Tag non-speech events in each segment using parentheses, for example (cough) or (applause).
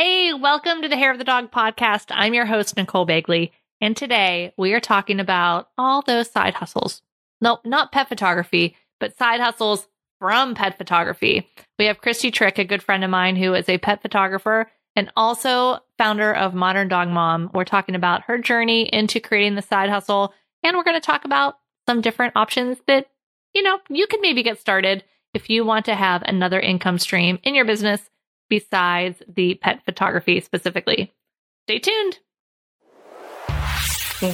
Hey, welcome to the Hair of the Dog podcast. I'm your host, Nicole Begley, and today we are talking about all those side hustles. No, not pet photography, but side hustles from pet photography. We have Christy Trick, a good friend of mine who is a pet photographer and also founder of Modern Dog Mom. We're talking about her journey into creating the side hustle, and we're going to talk about some different options that, you know, you can maybe get started if you want to have another income stream in your business besides the pet photography specifically. Stay tuned.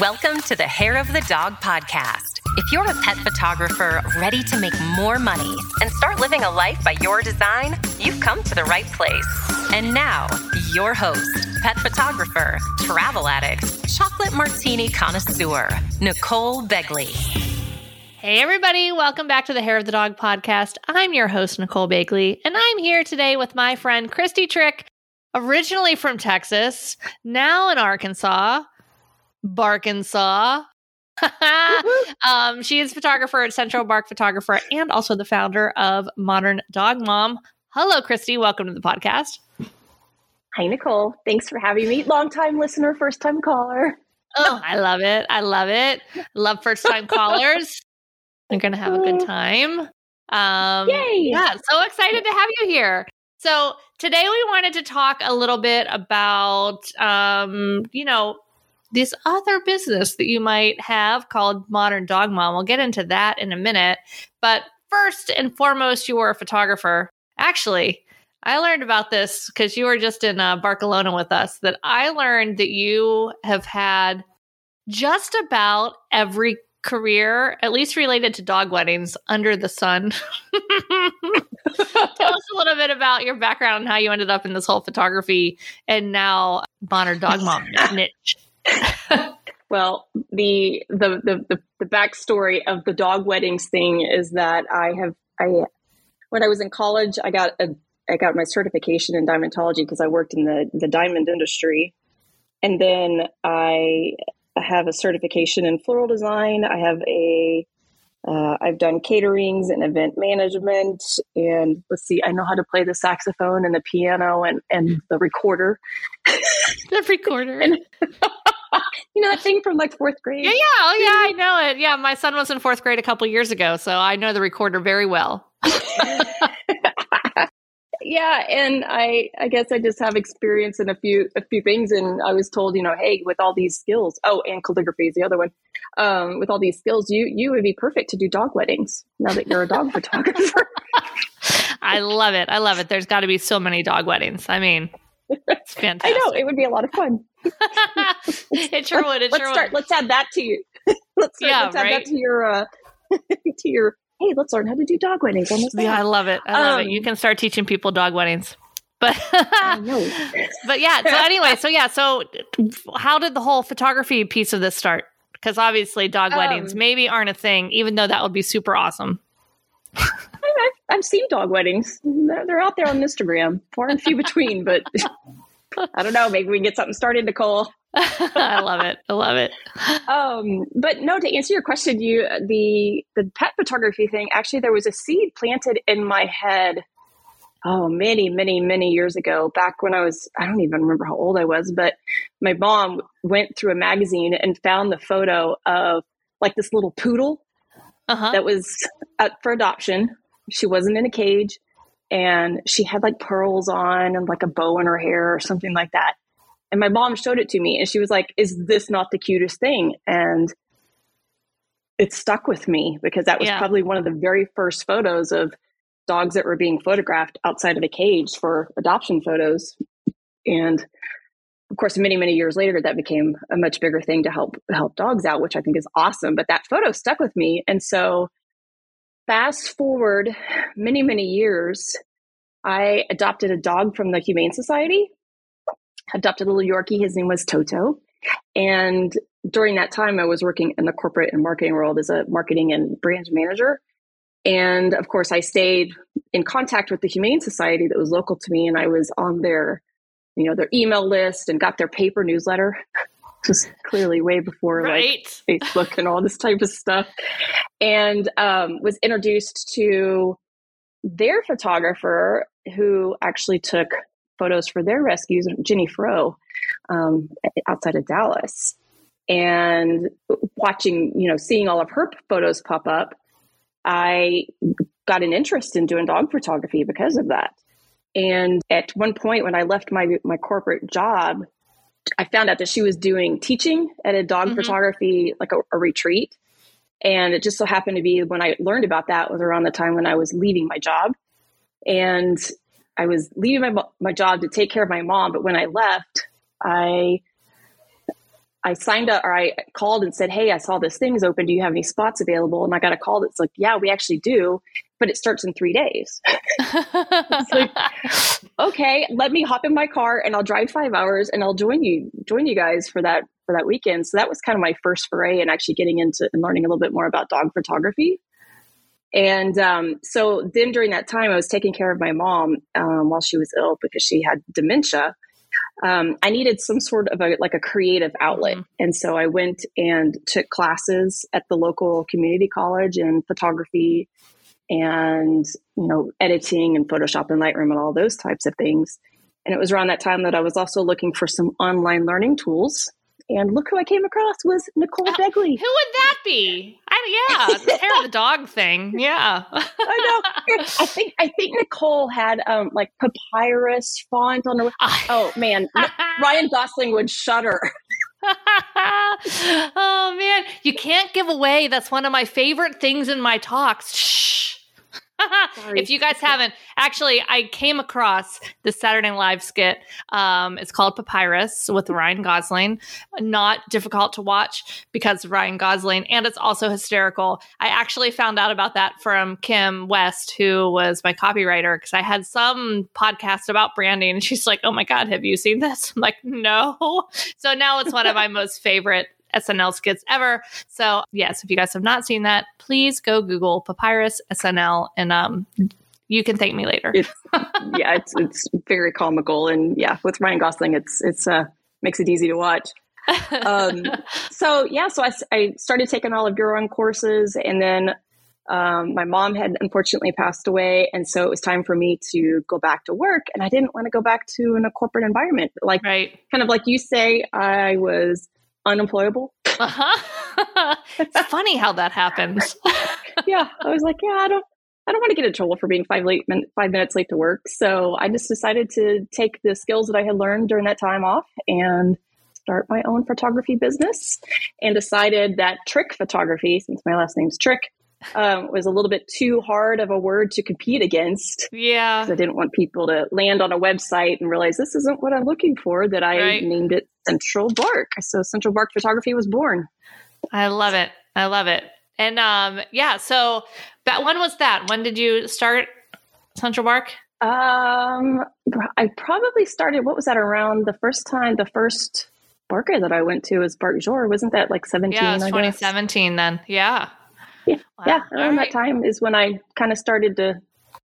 Welcome to the Hair of the Dog podcast. If you're a pet photographer ready to make more money and start living a life by your design, you've come to the right place. And now, your host, pet photographer, travel addict, chocolate martini connoisseur, Nicole Begley. Hey, everybody, welcome back to the Hair of the Dog podcast. I'm your host, Nicole Begley, and I'm here today with my friend Christy Trick, originally from Texas, now in Arkansas, Barkansas. (laughs) um, she is photographer at Central Bark Photographer and also the founder of Modern Dog Mom. Hello, Christy. Welcome to the podcast. Hi, Nicole. Thanks for having me. Long time listener, first time caller. Oh, I love it. I love it. Love first time (laughs) callers. We're going to have a good time. Um, Yay! Yeah, so excited to have you here. So today we wanted to talk a little bit about, um, you know, this other business that you might have called Modern Dog Mom. We'll get into that in a minute. But first and foremost, you were a photographer. Actually, I learned about this because you were just in uh, Barcelona with us. That I learned that you have had just about every career, at least related to dog weddings, under the sun. (laughs) Tell us a little bit about your background and how you ended up in this whole photography and now modern dog mom (laughs) niche. well, the, the the the the backstory of the dog weddings thing is that I have I when I was in college, I got a I got my certification in diamondology because I worked in the the diamond industry, and then I I have a certification in floral design. I have a uh, I've done caterings and event management, and let's see, I know how to play the saxophone and the piano and and the recorder. (laughs) the recorder. and, (laughs) you know that thing from like fourth grade? Yeah, yeah, oh yeah, I know it. Yeah, my son was in fourth grade a couple years ago, so I know the recorder very well. (laughs) yeah and i i guess i just have experience in a few a few things and i was told you know hey with all these skills oh and calligraphy is the other one um, with all these skills you you would be perfect to do dog weddings now that you're a dog (laughs) photographer. (laughs) I love it. I love it. There's got to be so many dog weddings. I mean it's fantastic (laughs) i know it would be a lot of fun. It sure would. It let's sure start would. let's add that to you. Let's, start, Yeah, let's add right? that to your uh to your hey let's learn how to do dog weddings. Yeah i love it. I love it. Um, you can start teaching people dog weddings. (laughs) But (laughs) but yeah so anyway so yeah so how did the whole photography piece of this start? Because obviously dog weddings Um, maybe aren't a thing even though that would be super awesome. I've, I've seen dog weddings. They're they're out there on Instagram, far and few between. But (laughs) I don't know. Maybe we can get something started, Nicole. (laughs) (laughs) i love it i love it Um, but no, to answer your question, you the the pet photography thing. Actually, there was a seed planted in my head. Oh, many, many, many years ago, back when I was, I don't even remember how old I was, but my mom went through a magazine and found the photo of like this little poodle uh-huh that was up for adoption. She wasn't in a cage and she had like pearls on and like a bow in her hair or something like that. And my mom showed it to me and she was like, Is this not the cutest thing? And it stuck with me because that was Yeah. probably one of the very first photos of dogs that were being photographed outside of a cage for adoption photos. And of course, many, many years later, that became a much bigger thing to help help dogs out, which I think is awesome. But that photo stuck with me, and so fast forward many, many years, I adopted a dog from the Humane Society. Adopted a little Yorkie. His name was Toto, and during that time, I was working in the corporate and marketing world as a marketing and brand manager. And of course, I stayed in contact with the Humane Society that was local to me, and I was on their you know, their email list and got their paper newsletter. (laughs) Just clearly way before right like (laughs) Facebook and all this type of stuff. And um, was introduced to their photographer who actually took photos for their rescues, Jenny Fro, um, outside of Dallas. And watching, you know, seeing all of her photos pop up, I got an interest in doing dog photography because of that. And at one point, when I left my my corporate job, I found out that she was doing teaching at a dog mm-hmm. photography, like a, a, retreat. And it just so happened to be when I learned about that was around the time when I was leaving my job. And I was leaving my, my job to take care of my mom. But when I left, I I signed up or I called and said, Hey, I saw this thing is open. Do you have any spots available? And I got a call that's like, Yeah, we actually do, but it starts in three days. (laughs) (laughs) like, okay, let me hop in my car and I'll drive five hours and I'll join you, join you guys for that for that weekend. So that was kind of my first foray and actually getting into and learning a little bit more about dog photography. And um, so then during that time, I was taking care of my mom um, while she was ill because she had dementia um, I needed some sort of a like a creative outlet, mm-hmm. and so I went and took classes at the local community college in photography and you know editing and Photoshop and Lightroom and all those types of things. And it was around that time that I was also looking for some online learning tools and look who I came across was Nicole uh, Begley. Who would that be? I, yeah, (laughs) the hair of the dog thing. Yeah, I know. (laughs) I think I think Nicole had um, like papyrus font on her. oh man, (laughs) Ryan Gosling would shudder. (laughs) oh man, you can't give away. That's one of my favorite things in my talks. Shh. If you guys haven't, actually, I came across the Saturday Night Live skit. Um, it's called Papyrus with Ryan Gosling. Not difficult to watch because Ryan Gosling, and it's also hysterical. I actually found out about that from Kim West, who was my copywriter, because I had some podcast about branding, and she's like, "Oh my god, have you seen this?" (laughs) I'm like, "No." So now it's one of my (laughs) most favorite SNL skits ever. So, yes, if you guys have not seen that, please go Google Papyrus SNL and um, you can thank me later. It's, yeah, it's it's very comical, and yeah, with Ryan Gosling, it's it's uh makes it easy to watch. (laughs) um, so yeah, so I, I started taking all of your own courses, and then um, my mom had unfortunately passed away, and so it was time for me to go back to work, and I didn't want to go back to in a corporate environment, like right. kind of like you say, I was unemployable. Uh-huh. (laughs) it's (laughs) funny how that happens. (laughs) yeah, I was like, yeah, I don't, I don't want to get in trouble for being five late five minutes late to work. So I just decided to take the skills that I had learned during that time off and start my own photography business. And decided that trick photography, since my last name's Trick, um, was a little bit too hard of a word to compete against. Yeah. I didn't want people to land on a website and realize this isn't what I'm looking for, that I right. named it Central Bark. So Central Bark Photography was born. I love it. I love it. And um, yeah, so that when was that? When did you start Central Bark? Um, I probably started. What was that around the first time? The first Barker that I went to was Bark Jour. Wasn't that like seventeen? Yeah, 2017 then. Yeah. Yeah, wow. yeah. Around right. that time is when I kind of started to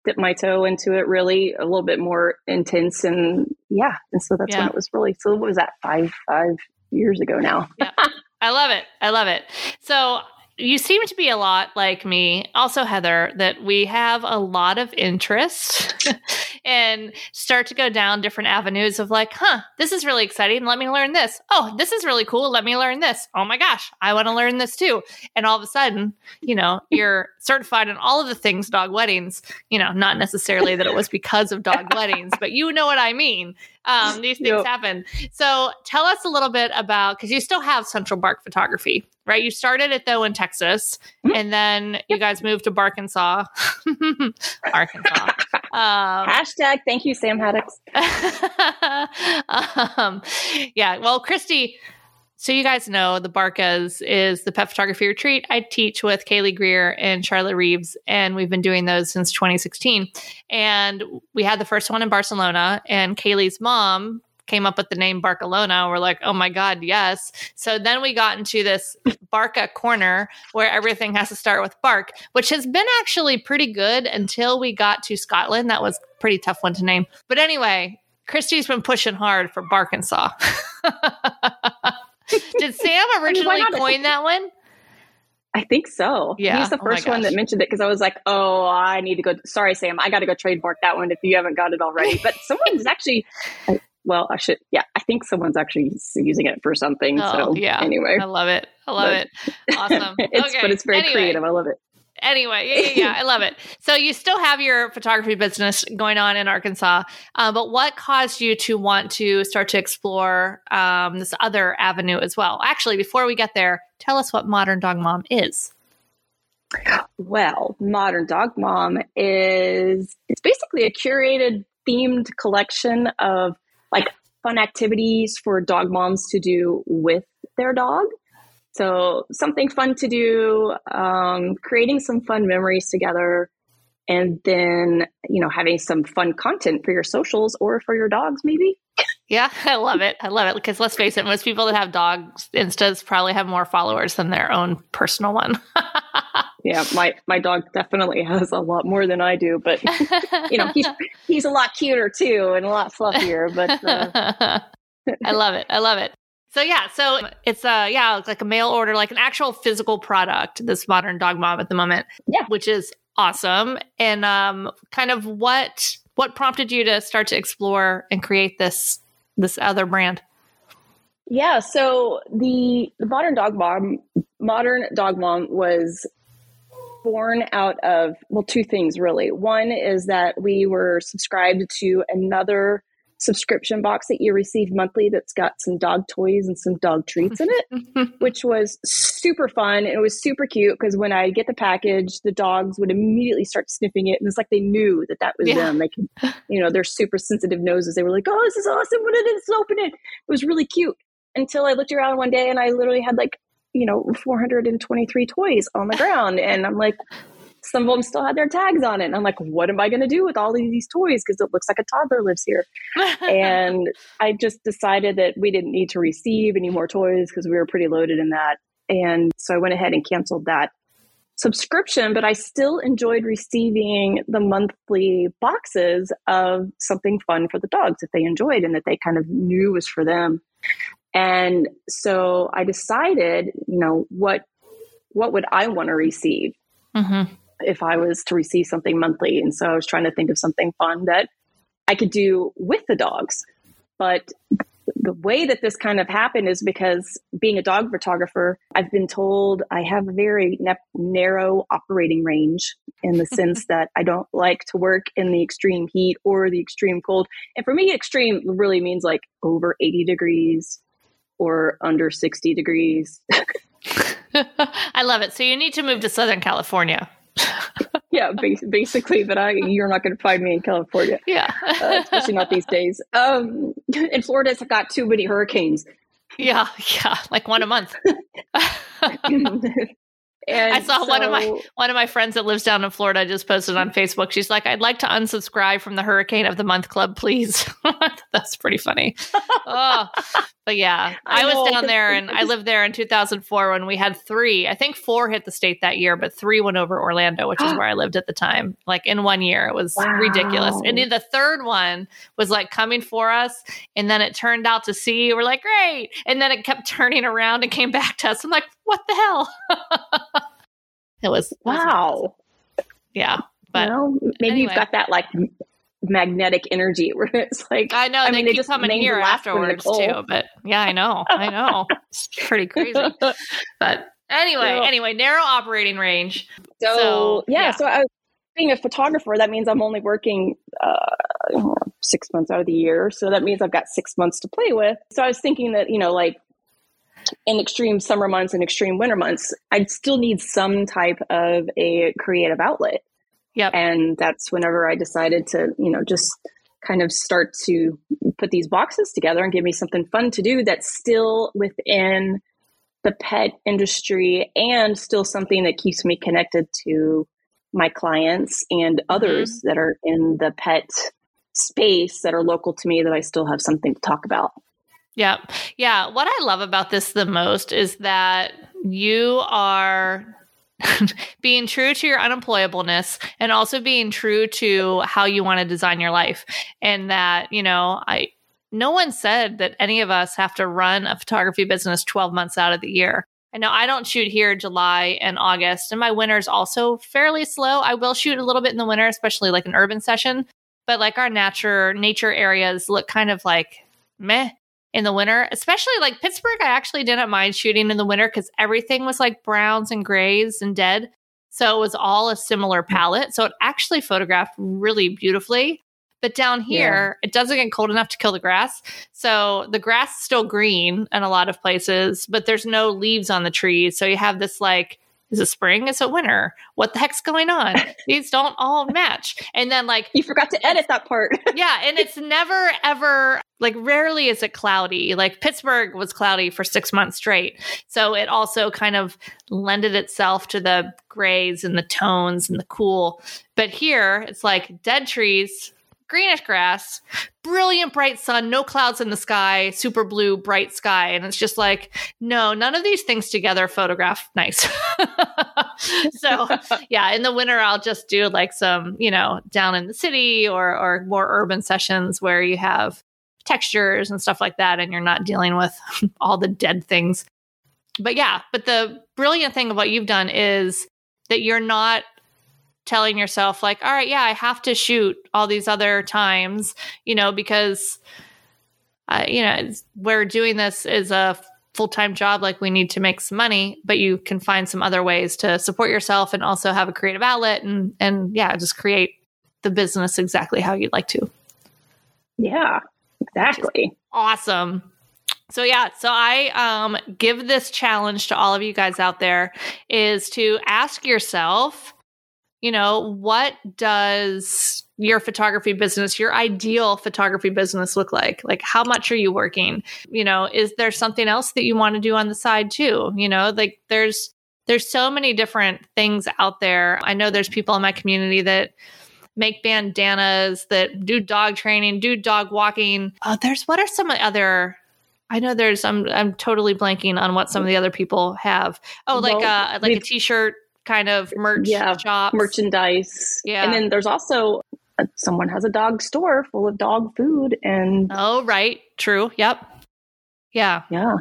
dip my toe into it really a little bit more intense and yeah and so that's yeah. when it was really so what was that five five years ago now yeah. i love it i love it so you seem to be a lot like me, also Heather, that we have a lot of interest (laughs) and start to go down different avenues of like, huh, this is really exciting. Let me learn this. Oh, this is really cool. Let me learn this. Oh my gosh, I want to learn this too. And all of a sudden, you know, you're certified in all of the things dog weddings, you know, not necessarily that it was because of dog weddings, but you know what I mean. Um, (laughs) these things yep. happen. So tell us a little bit about because you still have Central Bark Photography, right? You started it though in Texas, mm-hmm. and then yep. you guys moved to Arkansas. (laughs) Arkansas. Um, Hashtag thank you, Sam Haddix. (laughs) um, yeah. Well, Christy so you guys know the Barkas is the pet photography retreat I teach with Kaylee Greer and Charlotte Reeves, and we've been doing those since 2016. And we had the first one in Barcelona, and Kaylee's mom came up with the name Barkcelona. We're like, oh my God, yes. So then we got into this Barca corner where everything has to start with bark, which has been actually pretty good until we got to Scotland. That was pretty tough one to name. But anyway, Christy's been pushing hard for Barkansas. (laughs) (laughs) Did Sam originally I mean, coin that one? I think so. Yeah. He's the Oh first one that mentioned it because I was like, oh, I need to go. Sorry, Sam. I got to go trademark that one if you haven't got it already. But (laughs) someone's actually, well, I should, yeah, I think someone's actually using it for something. Oh, so yeah. anyway, I love it. I love But- it. Awesome. (laughs) it's, okay. but it's very Anyway. creative. I love it. Anyway, yeah, yeah, yeah, I love it. (laughs) So you still have your photography business going on in Arkansas, uh, but what caused you to want to start to explore um, this other avenue as well? Actually, before we get there, tell us what Modern Dog Mom is. Well, Modern Dog Mom is it's basically a curated themed collection of like fun activities for dog moms to do with their dog. So something fun to do, um, creating some fun memories together, and then you know having some fun content for your socials or for your dogs, maybe. Yeah, (laughs) I love it. I love it because let's face it, most people that have dogs instas probably have more followers than their own personal one. (laughs) Yeah, my my dog definitely has a lot more than I do, but (laughs) you know he's he's a lot cuter too and a lot fluffier. But uh, I love it. I love it. So yeah, so it's uh yeah, like a mail order, like an actual physical product, this modern dog mom at the moment. Yeah. Which is awesome. And um kind of what what prompted you to start to explore and create this this other brand? Yeah, so the, the modern dog mom, modern dog mom was born out of well, two things really. One is that we were subscribed to another subscription box that you receive monthly that's got some dog toys and some dog treats in it, (laughs) which was super fun. And it was super cute because when I get the package, the dogs would immediately start sniffing it, and it's like they knew that that was Yeah. them. They could, (laughs) you know, they're super sensitive noses. They were like, "Oh, this is awesome! What it is? Open it!" It was really cute until I looked around one day and I literally had like, you know, 423 toys on the ground. And I'm like, some of them still had their tags on it. And I'm like, what am I going to do with all of these toys? Because it looks like a toddler lives here. (laughs) And I just decided that we didn't need to receive any more toys because we were pretty loaded in that. And so I went ahead and canceled that subscription, but I still enjoyed receiving the monthly boxes of something fun for the dogs that they enjoyed and that they kind of knew was for them. And so I decided, you know, what what would I want to receive hmm if I was to receive something monthly? And so I was trying to think of something fun that I could do with the dogs. But the way that this kind of happened is because being a dog photographer, I've been told I have a very na- narrow operating range in the (laughs) sense that I don't like to work in the extreme heat or the extreme cold. And for me, extreme really means like over 80 degrees or under 60 degrees. (laughs) (laughs) I love it. So you need to move to Southern California. (laughs) yeah, basically, but I, you're not going to find me in California. (laughs) Yeah. uh, especially not these days. Um, (laughs) in Florida's got too many hurricanes. yeah. Yeah. Like one a month. And I saw one of my one of my friends that lives down in Florida just posted on Facebook. She's like, "I'd like to unsubscribe from the Hurricane of the Month Club, please." (laughs) That's pretty funny. oh, but yeah, (laughs) I, I was down there, and I lived there in 2004 when we had three. I think four hit the state that year, but three went over Orlando, which is (gasps) where I lived at the time. Like in one year, it was ridiculous. And then the third one was like coming for us, and then it turned out to sea. We're like, great, and then it kept (laughs) turning around and came back to us. I'm like, what the hell? (laughs) it was it was wow. yeah, but know, maybe anyway. you've got that like magnetic energy (laughs) where it's like I know I they mean, they just coming here the last one afterwards too. But yeah, I know, I know, (laughs) it's pretty crazy. But anyway, So- anyway, narrow operating range. so, So, yeah, yeah. So I was being a photographer. That means I'm only working uh, six months out of the year. So that means I've got six months to play with. So I was thinking that you know, like in extreme summer months and extreme winter months, I'd still need some type of a creative outlet. Yep. and that's whenever I decided to, you know, just kind of start to put these boxes together and give me something fun to do that's still within the pet industry and still something that keeps me connected to my clients and mm-hmm. others that are in the pet space that are local to me that I still have something to talk about. Yeah. Yeah. What I love about this the most is that you are (laughs) being true to your unemployableness and also being true to how you want to design your life. And that, you know, I, no one said that any of us have to run a photography business 12 months out of the year. I know I don't shoot here in July and August, and my winter's also fairly slow. I will shoot a little bit in the winter, especially like an urban session, but like our nature nature areas look kind of like meh in the winter, especially like Pittsburgh. I actually didn't mind shooting in the winter because everything was like browns and grays and dead. So it was all a similar hmm. palette. So it actually photographed really beautifully. But down here, yeah. it doesn't get cold enough to kill the grass. So the grass is still green in a lot of places, but there's no leaves on the trees. So you have this like, is it spring? Is it winter? What the heck's going on? (laughs) These don't all match. And then like you forgot to edit that part. (laughs) yeah, and it's never ever like rarely is it cloudy. Like Pittsburgh was cloudy for 6 months straight. So it also kind of lended itself to the grays and the tones and the cool. But here it's like dead trees, greenish grass, brilliant bright sun, no clouds in the sky, super blue, bright sky. And it's just like, no, none of these things together photograph nice. (laughs) so, (laughs) yeah, in the winter, I'll just do like some, you know, down in the city or, or more urban sessions where you have textures and stuff like that. And you're not dealing with (laughs) all the dead things. But yeah, but the brilliant thing of what you've done is that you're not telling yourself like all right yeah i have to shoot all these other times you know because uh, you know we're doing this is a full-time job like we need to make some money but you can find some other ways to support yourself and also have a creative outlet and and yeah just create the business exactly how you'd like to. Yeah exactly. awesome. So yeah, so I um give this challenge to all of you guys out there is to ask yourself you know, what does your photography business, your ideal photography business look like? Like, how much are you working? You know, is there something else that you want to do on the side too? You know, like there's, there's so many different things out there. I know there's people in my community that make bandanas, that do dog training, do dog walking. Uh, there's what are some other I know there's I'm I'm totally blanking on what some of the other people have. Oh, like well, uh like a t-shirt kind of merch yeah, shops. merchandise. Yeah. And then there's also uh, someone has a dog store full of dog food and Oh, right. True. Yep. Yeah. Yeah.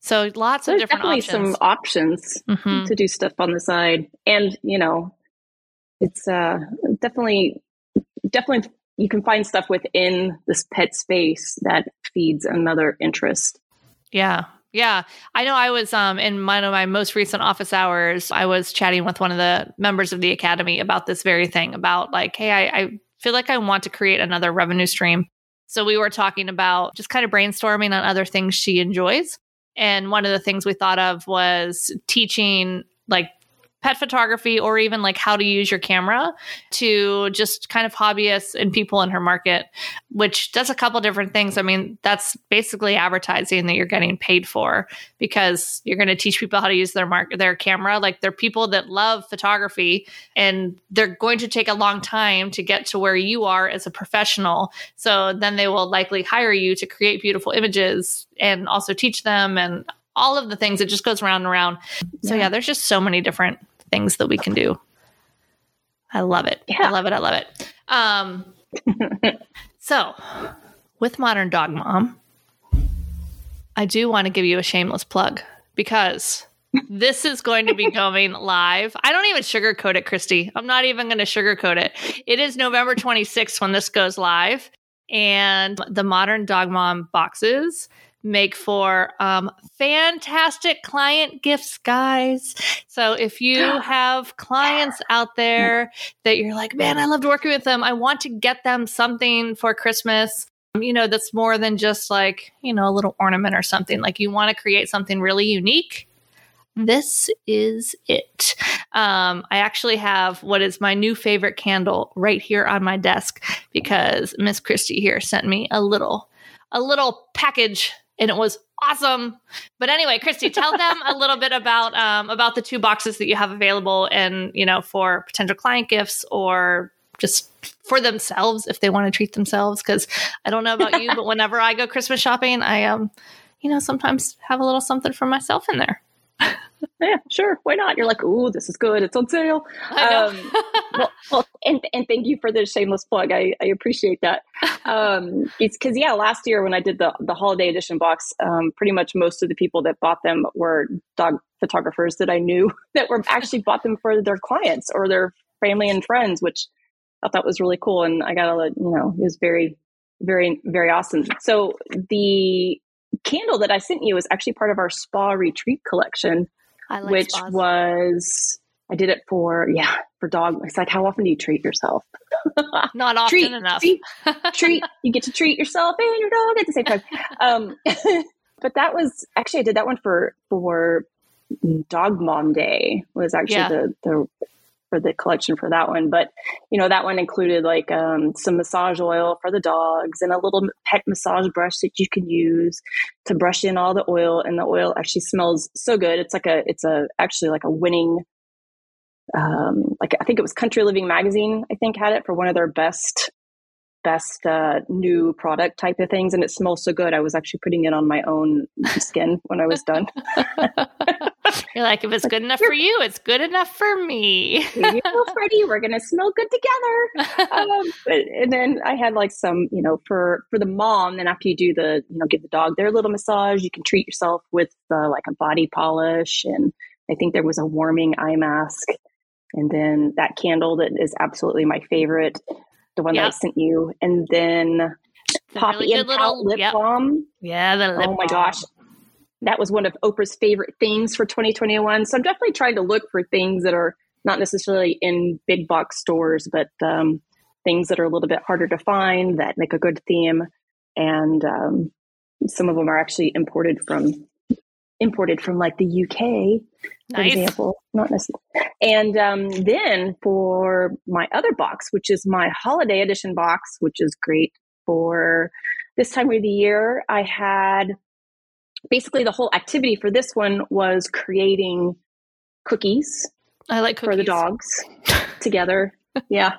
So lots of different definitely options. some options mm-hmm. to do stuff on the side. And, you know, it's uh definitely definitely you can find stuff within this pet space that feeds another interest. Yeah. Yeah, I know. I was um, in one of my most recent office hours. I was chatting with one of the members of the academy about this very thing. About like, hey, I, I feel like I want to create another revenue stream. So we were talking about just kind of brainstorming on other things she enjoys. And one of the things we thought of was teaching like pet photography or even like how to use your camera to just kind of hobbyists and people in her market, which does a couple different things. I mean, that's basically advertising that you're getting paid for because you're going to teach people how to use their mark their camera. Like they're people that love photography and they're going to take a long time to get to where you are as a professional. So then they will likely hire you to create beautiful images and also teach them and all of the things. It just goes around and around. So yeah, there's just so many different things that we can do. I love it. Yeah. I love it. I love it. Um, (laughs) so, with Modern Dog Mom, I do want to give you a shameless plug because this is going to be (laughs) going live. I don't even sugarcoat it, Christy. I'm not even going to sugarcoat it. It is November 26th when this goes live. And the Modern Dog Mom boxes make for um, fantastic client gifts, guys. So if you (gasps) have clients out there that you're like, man, I loved working with them, I want to get them something for Christmas. You know, that's more than just like, you know, a little ornament or something. Like you want to create something really unique. This is it. Um, I actually have what is my new favorite candle right here on my desk because Miss Christie here sent me a little a little package and it was awesome. But anyway, Christy, tell them a little bit about um, about the two boxes that you have available, and you know, for potential client gifts or just for themselves if they want to treat themselves. Because I don't know about you, but whenever I go Christmas shopping, I um, you know, sometimes have a little something for myself in there. Yeah, sure, why not? You're like, ooh, this is good. It's on sale. Um, well, well, and and thank you for the shameless plug. I, I appreciate that. (laughs) Um, it's because yeah, last year when I did the the holiday edition box, um, pretty much most of the people that bought them were dog photographers that I knew (laughs) that were actually bought them for their clients or their family and friends, which I thought was really cool. And I got to, you know, it was very, very, very awesome. So the candle that I sent you was actually part of our spa retreat collection, which spas. was I did it for yeah for dog. It's like how often do you treat yourself? (laughs) Not often treat, enough. treat, (laughs) treat. You get to treat yourself and your dog at the same time. Um, (laughs) but that was actually I did that one for for Dog Mom Day was actually Yeah. the the for the collection for that one. But you know that one included like um, some massage oil for the dogs and a little pet massage brush that you can use to brush in all the oil. And the oil actually smells so good. It's like a it's a actually like a winning. Um, like I think it was Country Living magazine. I think had it for one of their best best uh, new product type of things, and it smells so good. I was actually putting it on my own skin when I was done. (laughs) You're like, if it's good enough for you, it's good enough for me. You go, (laughs) Freddie. We're gonna smell good together. Um, (laughs) and then I had like some, you know, for for the mom. Then after you do the, you know, give the dog their little massage, you can treat yourself with uh, like a body polish, and I think there was a warming eye mask, and then that candle that is absolutely my favorite, the one that I sent you, and then Poppy really and little lip yep. balm. Yeah, the lip Oh my balm. gosh. That was one of Oprah's favorite things for 2021. So I'm definitely trying to look for things that are not necessarily in big box stores, but um, things that are a little bit harder to find that make a good theme. And um, some of them are actually imported from imported from like the UK, for Nice. example. Not necessarily. And um, then for my other box, which is my holiday edition box, which is great for this time of the year, I had basically the whole activity for this one was creating cookies I like cookies. for the dogs together. Yeah.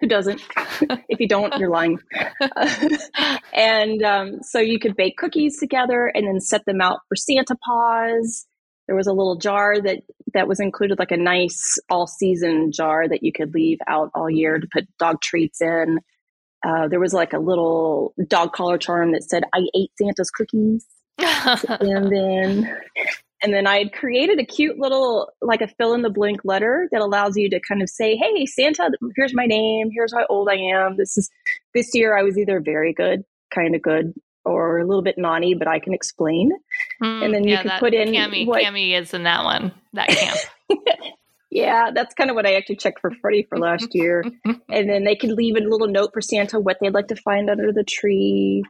Who doesn't? if you don't, you're lying. (laughs) and um, so you could bake cookies together and then set them out for Santa Paws. There was a little jar that that was included, like a nice all season jar that you could leave out all year to put dog treats in. Uh, there was like a little dog collar charm that said, "I ate Santa's cookies." And then and then I had created a cute little like a fill in the blank letter that allows you to kind of say, "Hey, Santa, here's my name. Here's how old I am. This is this year I was either very good, kind of good, or a little bit naughty, but I can explain." Mm, And then you yeah, could that- put in Cammy. what- Cammy is in that one. That camp. (laughs) (laughs) Yeah, that's kind of what I actually checked for Freddie for last year. (laughs) and then they could leave a little note for Santa what they'd like to find under the tree,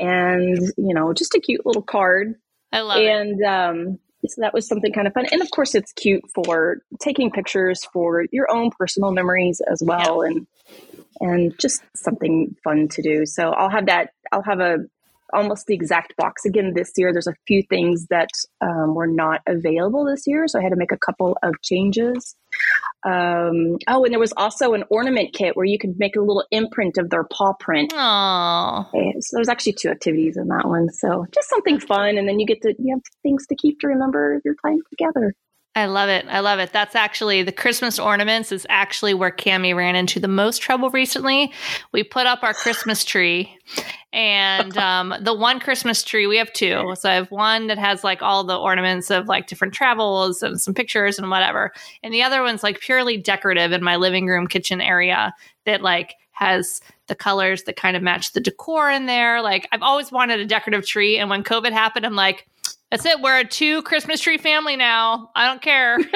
and you know, just a cute little card. I love it. and um, so that was something kind of fun. And of course, it's cute for taking pictures for your own personal memories as well, and and just something fun to do. So I'll have that. I'll have a almost the exact box again this year. There's a few things that um, were not available this year, so I had to make a couple of changes. Um, oh, and there was also an ornament kit where you could make a little imprint of their paw print. Aw. And so there's actually two activities in that one. So just something fun, and then you get to you have things to keep to remember your time together. I love it. I love it. That's actually the Christmas ornaments is actually where Cami ran into the most trouble recently. We put up our Christmas tree and (laughs) um, the one Christmas tree, we have two. So I have one that has like all the ornaments of like different travels and some pictures and whatever. And the other one's like purely decorative in my living room kitchen area that like has the colors that kind of match the decor in there. Like I've always wanted a decorative tree. And when COVID happened, I'm like, that's it. We're a two Christmas tree family now. I don't care. (laughs)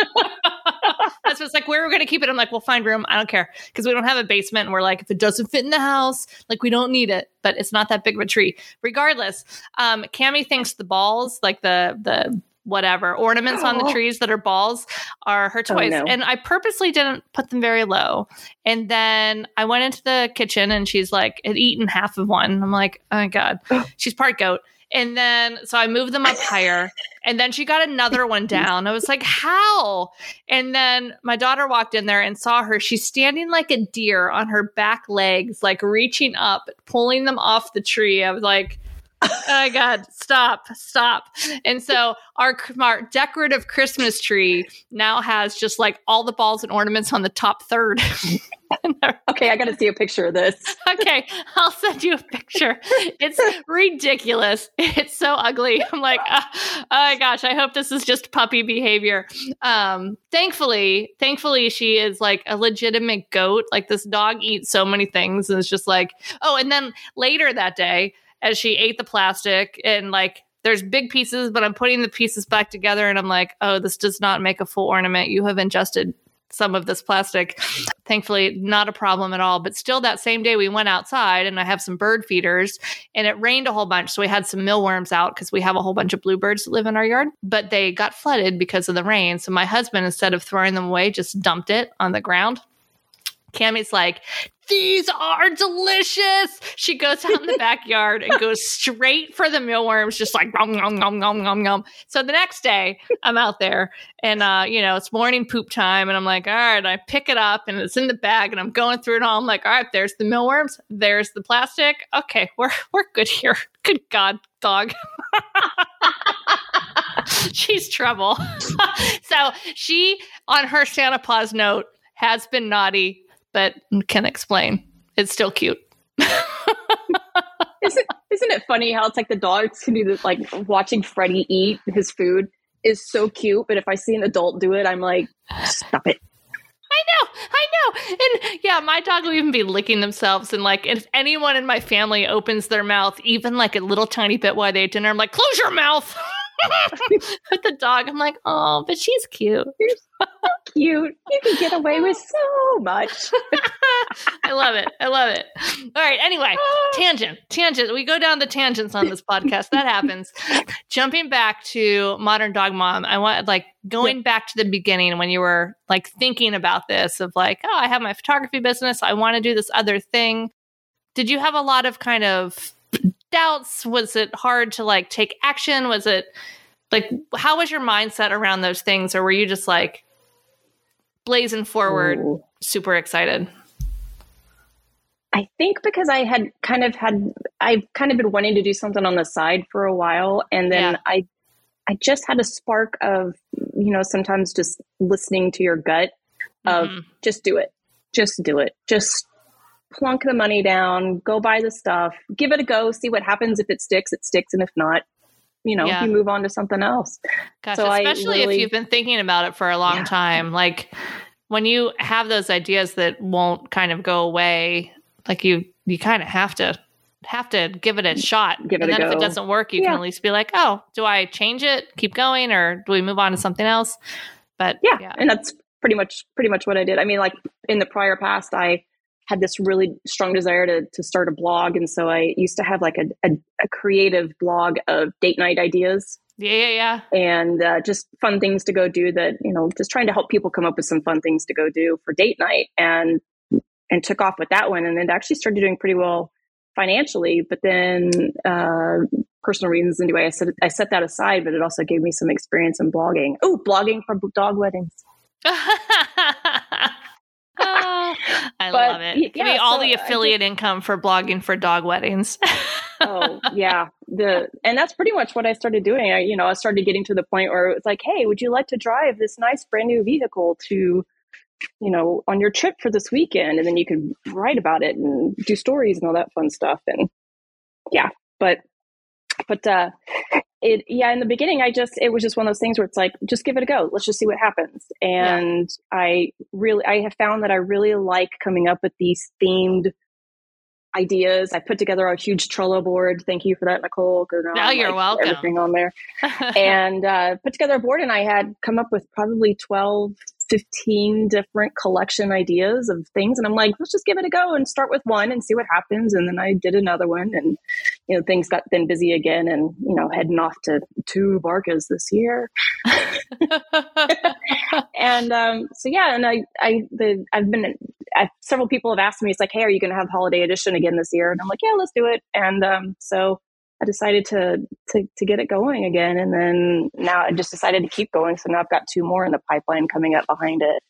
That's what's like, where are we going to keep it? I'm like, we'll find room. I don't care. Because we don't have a basement. And we're like, if it doesn't fit in the house, like we don't need it. But it's not that big of a tree. Regardless, um, Cami thinks the balls, like the, the, whatever ornaments on the Oh. trees that are balls are her Oh, toys no. and i purposely didn't put them very low and then i went into the kitchen and she's like had eaten half of one i'm like oh my god she's part goat and then so i moved them up higher. And then she got another one down. I was like how? And then my daughter walked in there and saw her. She's standing like a deer on her back legs like reaching up pulling them off the tree. I was like oh my god. Stop. Stop. And so our, our decorative christmas tree now has just like all the balls and ornaments on the top third. (laughs) Okay i gotta see a picture of this. (laughs) Okay i'll send you a picture. It's ridiculous. It's so ugly. I'm like oh, oh my gosh i hope this is just puppy behavior. Um thankfully thankfully she is like a legitimate goat. Like this dog eats so many things and it's just like oh and then later that day as she ate the plastic and like there's big pieces, but I'm putting the pieces back together and I'm like, oh, this does not make a full ornament. You have ingested some of this plastic. (laughs) Thankfully, not a problem at all. But still, that same day we went outside and I have some bird feeders and it rained a whole bunch. So we had some mealworms out because we have a whole bunch of bluebirds that live in our yard, but they got flooded because of the rain. So my husband, instead of throwing them away, just dumped it on the ground. Cammie's like, these are delicious. She goes out in the (laughs) backyard and goes straight for the mealworms, just like nom, nom, nom, nom, nom, nom. So the next day, I'm out there and, uh, you know, it's morning poop time. And I'm like, all right, I pick it up and it's in the bag and I'm going through it all. I'm like, all right, there's the mealworms. There's the plastic. Okay, we're, we're good here. Good God, dog. (laughs) She's trouble. (laughs) so she, on her Santa Claus note, has been naughty but can explain. It's still cute. isn't, isn't it funny how it's like the dogs can do this, like watching Freddie eat his food is so cute, but if I see an adult do it, I'm like, stop it. I know, I know. And yeah, my dog will even be licking themselves. And like, if anyone in my family opens their mouth, even like a little tiny bit while they eat dinner, I'm like, close your mouth. (laughs) With the dog, I'm like, oh, but she's cute. so cute. You can get away with so much. (laughs) I love it. I love it. All right. Anyway, ah. tangent, tangent. We go down the tangents on this podcast. That happens. Jumping back to Modern Dog Mom, I want like going back to the beginning when you were like thinking about this of like, oh, I have my photography business. I want to do this other thing. Did you have a lot of kind of doubts? Was it hard to like take action? Was it like how was your mindset around those things or were you just like blazing forward Ooh. super excited? I think because I had kind of had I've kind of been wanting to do something on the side for a while and then yeah. I I just had a spark of you know sometimes just listening to your gut of mm-hmm. just do it. Just do it. Just plunk the money down, go buy the stuff, give it a go, see what happens. If it sticks, it sticks. And if not, you know, yeah. you move on to something else. Gosh, so especially really, if you've been thinking about it for a long yeah. time. Like when you have those ideas that won't kind of go away, like you you kind of have to have to give it a shot. Give it and then go. if it doesn't work, you yeah. can at least be like, oh, do I change it, keep going, or do we move on to something else? But yeah, yeah. and that's pretty much pretty much what I did. I mean, like in the prior past, I had this really strong desire to, to start a blog. And so I used to have like a, a, a creative blog of date night ideas. Yeah, yeah, yeah. And uh, just fun things to go do that, you know, just trying to help people come up with some fun things to go do for date night. And and took off with that one and then actually started doing pretty well financially. But then uh, personal reasons anyway, I set I set that aside, but it also gave me some experience in blogging. Oh, blogging for dog weddings. (laughs) I but, love it. Give me all so the affiliate income for blogging for dog weddings. (laughs) oh yeah, the and that's pretty much what I started doing. I you know I started getting to the point where it was like, hey, would you like to drive this nice brand new vehicle to you know on your trip for this weekend, and then you could write about it and do stories and all that fun stuff. And yeah, but but uh it yeah in the beginning i just it was just one of those things where it's like just give it a go. Let's just see what happens. And yeah. i really i have found that i really like coming up with these themed ideas. I put together a huge trello board. Thank you for that nicole. Because now you're like welcome. everything on there. (laughs) And uh, put together a board and i had come up with probably 12 15 different collection ideas of things. And i'm like let's just give it a go and start with one and see what happens. And then i did another one and you know things got then busy again and you know heading off to two barcas this year (laughs) and um, so yeah and i i the i've been I, several people have asked me it's like hey are you going to have holiday edition again this year and i'm like yeah let's do it and um, so I decided to, to to get it going again, and then now I just decided to keep going. So now I've got two more in the pipeline coming up behind it.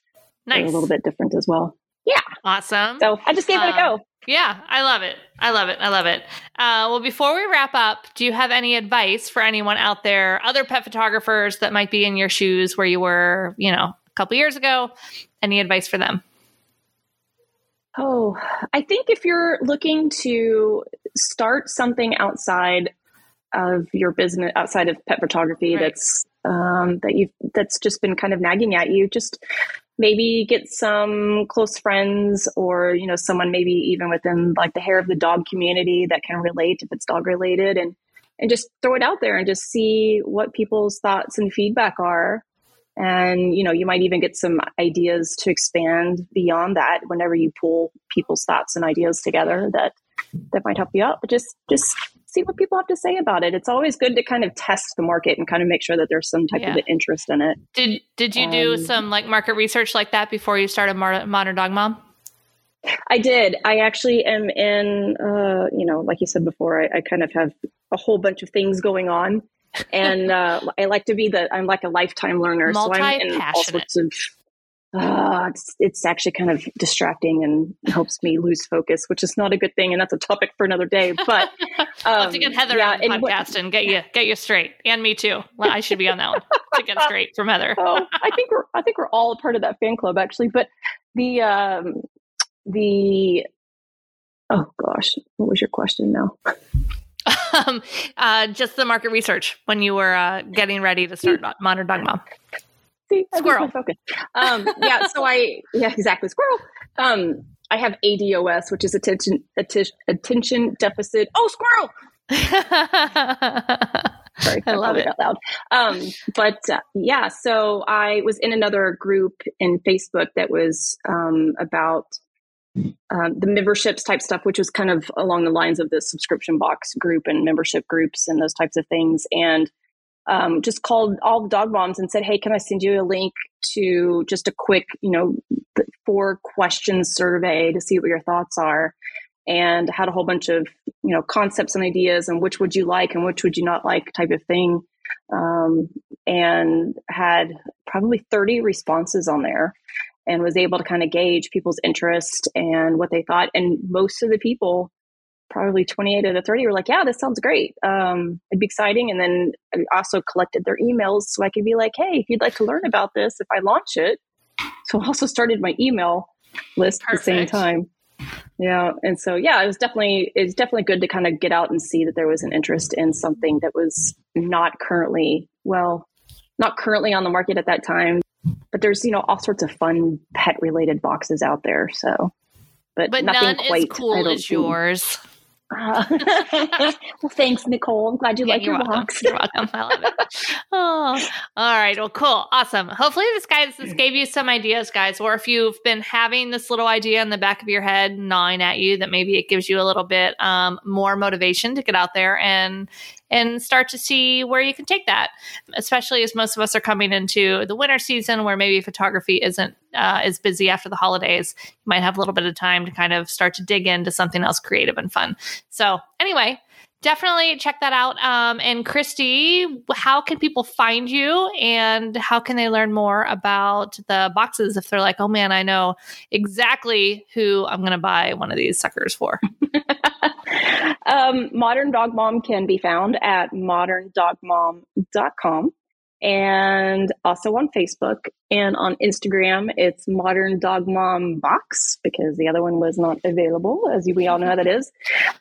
Nice, They're a little bit different as well. Yeah. Awesome. So I just gave it a Um, go. Yeah, I love it. I love it. I love it. Uh, well, before we wrap up, do you have any advice for anyone out there, other pet photographers that might be in your shoes where you were, you know, a couple years ago? Any advice for them? Oh, I think if you're looking to start something outside of your business, outside of pet photography, Right. that's um, that you've that's just been kind of nagging at you, just maybe get some close friends or you know someone maybe even within like the hair of the dog community that can relate if it's dog related and and just throw it out there and just see what people's thoughts and feedback are. And you know you might even get some ideas to expand beyond that whenever you pull people's thoughts and ideas together that that might help you out. But just just see what people have to say about it it's always good to kind of test the market and kind of make sure that there's some type Yeah. of interest in it Did Did you do Um, some like market research like that before you started Modern Dog Mom? I did. I actually am in, uh, you know, like you said before, I, I kind of have a whole bunch of things going on. (laughs) And uh, I like to be the, I'm like a lifetime learner. So I'm in all sorts of, uh, it's, it's actually kind of distracting and helps me lose focus, which is not a good thing. And that's a topic for another day. But (laughs) I'll have um, to get Heather yeah, on the and what- and get you get you straight, and me too. I should be on that one to get (laughs) straight from Heather. oh, I think we're I think we're all a part of that fan club actually. But the um the oh gosh, what was your question now? (laughs) um, uh, just the market research when you were uh, getting ready to start Modern Dog Mom. See, Squirrel. Focus. (laughs) Um, yeah, so I yeah exactly squirrel. Um, I have ADOS, which is attention atti- attention deficit. Oh, squirrel! Sorry, (laughs) I love it. Out loud. Um, but uh, yeah, so I was in another group in Facebook that was um, about um, the memberships type stuff, which was kind of along the lines of the subscription box group and membership groups and those types of things. And um, just called all the dog moms and said, "Hey, can I send you a link to just a quick, you know, four question survey to see what your thoughts are?" And had a whole bunch of you know concepts and ideas and which would you like and which would you not like type of thing, um, and had probably thirty responses on there, and was able to kind of gauge people's interest and what they thought. And most of the people probably 28 out of 30 were like, yeah, this sounds great. Um, it'd be exciting. And then I also collected their emails so I could be like, hey, if you'd like to learn about this, if I launch it. So I also started my email list at the same time. Yeah. And so, yeah, it was definitely, it's definitely good to kind of get out and see that there was an interest in something that was not currently, well, not currently on the market at that time, but there's, you know, all sorts of fun pet related boxes out there. So, but, but nothing none quite, as cool I don't think. Uh, (laughs) well, thanks, Nicole. I'm glad you Yeah, like your welcome. box. You're welcome. I love it. (laughs) Oh, all right. Well, cool. Awesome. Hopefully, this guys this gave you some ideas, guys. Or if you've been having this little idea in the back of your head gnawing at you, that maybe it gives you a little bit um, more motivation to get out there and and start to see where you can take that. Especially as most of us are coming into the winter season, where maybe photography isn't uh, as busy after the holidays. You might have a little bit of time to kind of start to dig into something else creative and fun. So, anyway, definitely check that out. Um, and Christy, how can people find you and how can they learn more about the boxes if they're like, oh man, I know exactly who I'm going to buy one of these suckers for? (laughs) um, Modern Dog Mom can be found at moderndogmom.com and also on Facebook and on Instagram. It's Modern Dog Mom Box because the other one was not available, as we all know how that is.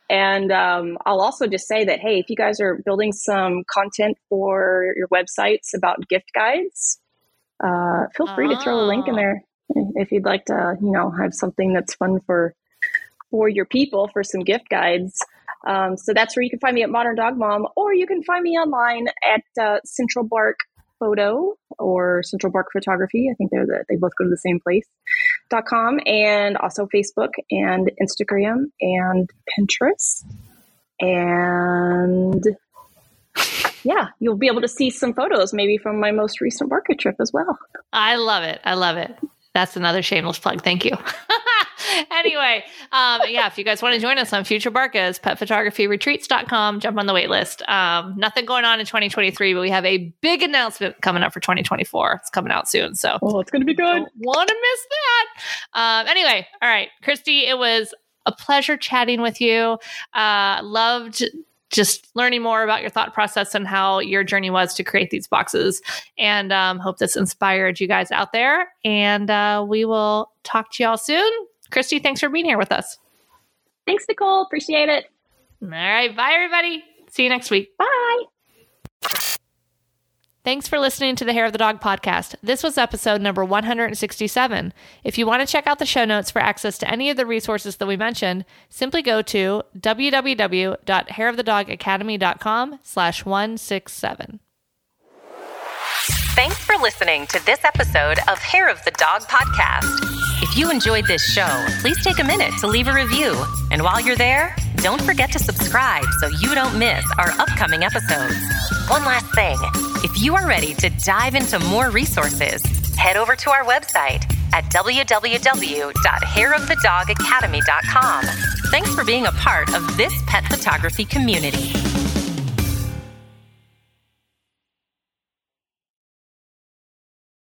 And um, I'll also just say that hey, if you guys are building some content for your websites about gift guides, uh, feel free to throw a link in Oh. there if you'd like to, you know, have something that's fun for for your people for some gift guides. Um, so that's where you can find me at Modern Dog Mom, or you can find me online at uh, Central Bark Photo or Central Park Photography. I think they're the, they both go to the same place. dot com and also Facebook and Instagram and Pinterest. And yeah, you'll be able to see some photos maybe from my most recent market trip as well. I love it. I love it. That's another shameless plug. Thank you. (laughs) anyway, um, yeah, if you guys want to join us on future Barcas, petphotographyretreats.com, jump on the wait list. Um, nothing going on in 2023, but we have a big announcement coming up for 2024. It's coming out soon. So, oh, it's going to be good. Want to miss that. Um, anyway, all right, Christy, it was a pleasure chatting with you. Uh, loved just learning more about your thought process and how your journey was to create these boxes. And um, hope this inspired you guys out there. And uh, we will talk to y'all soon. Christy, thanks for being here with us. Thanks, Nicole. Appreciate it. All right. Bye, everybody. See you next week. Bye. Thanks for listening to the Hair of the Dog podcast. This was episode number 167. If you want to check out the show notes for access to any of the resources that we mentioned, simply go to www.hairofthedogacademy.com slash 167. Thanks for listening to this episode of Hair of the Dog podcast. If you enjoyed this show, please take a minute to leave a review. And while you're there, don't forget to subscribe so you don't miss our upcoming episodes. One last thing if you are ready to dive into more resources, head over to our website at www.hairofthedogacademy.com. Thanks for being a part of this pet photography community.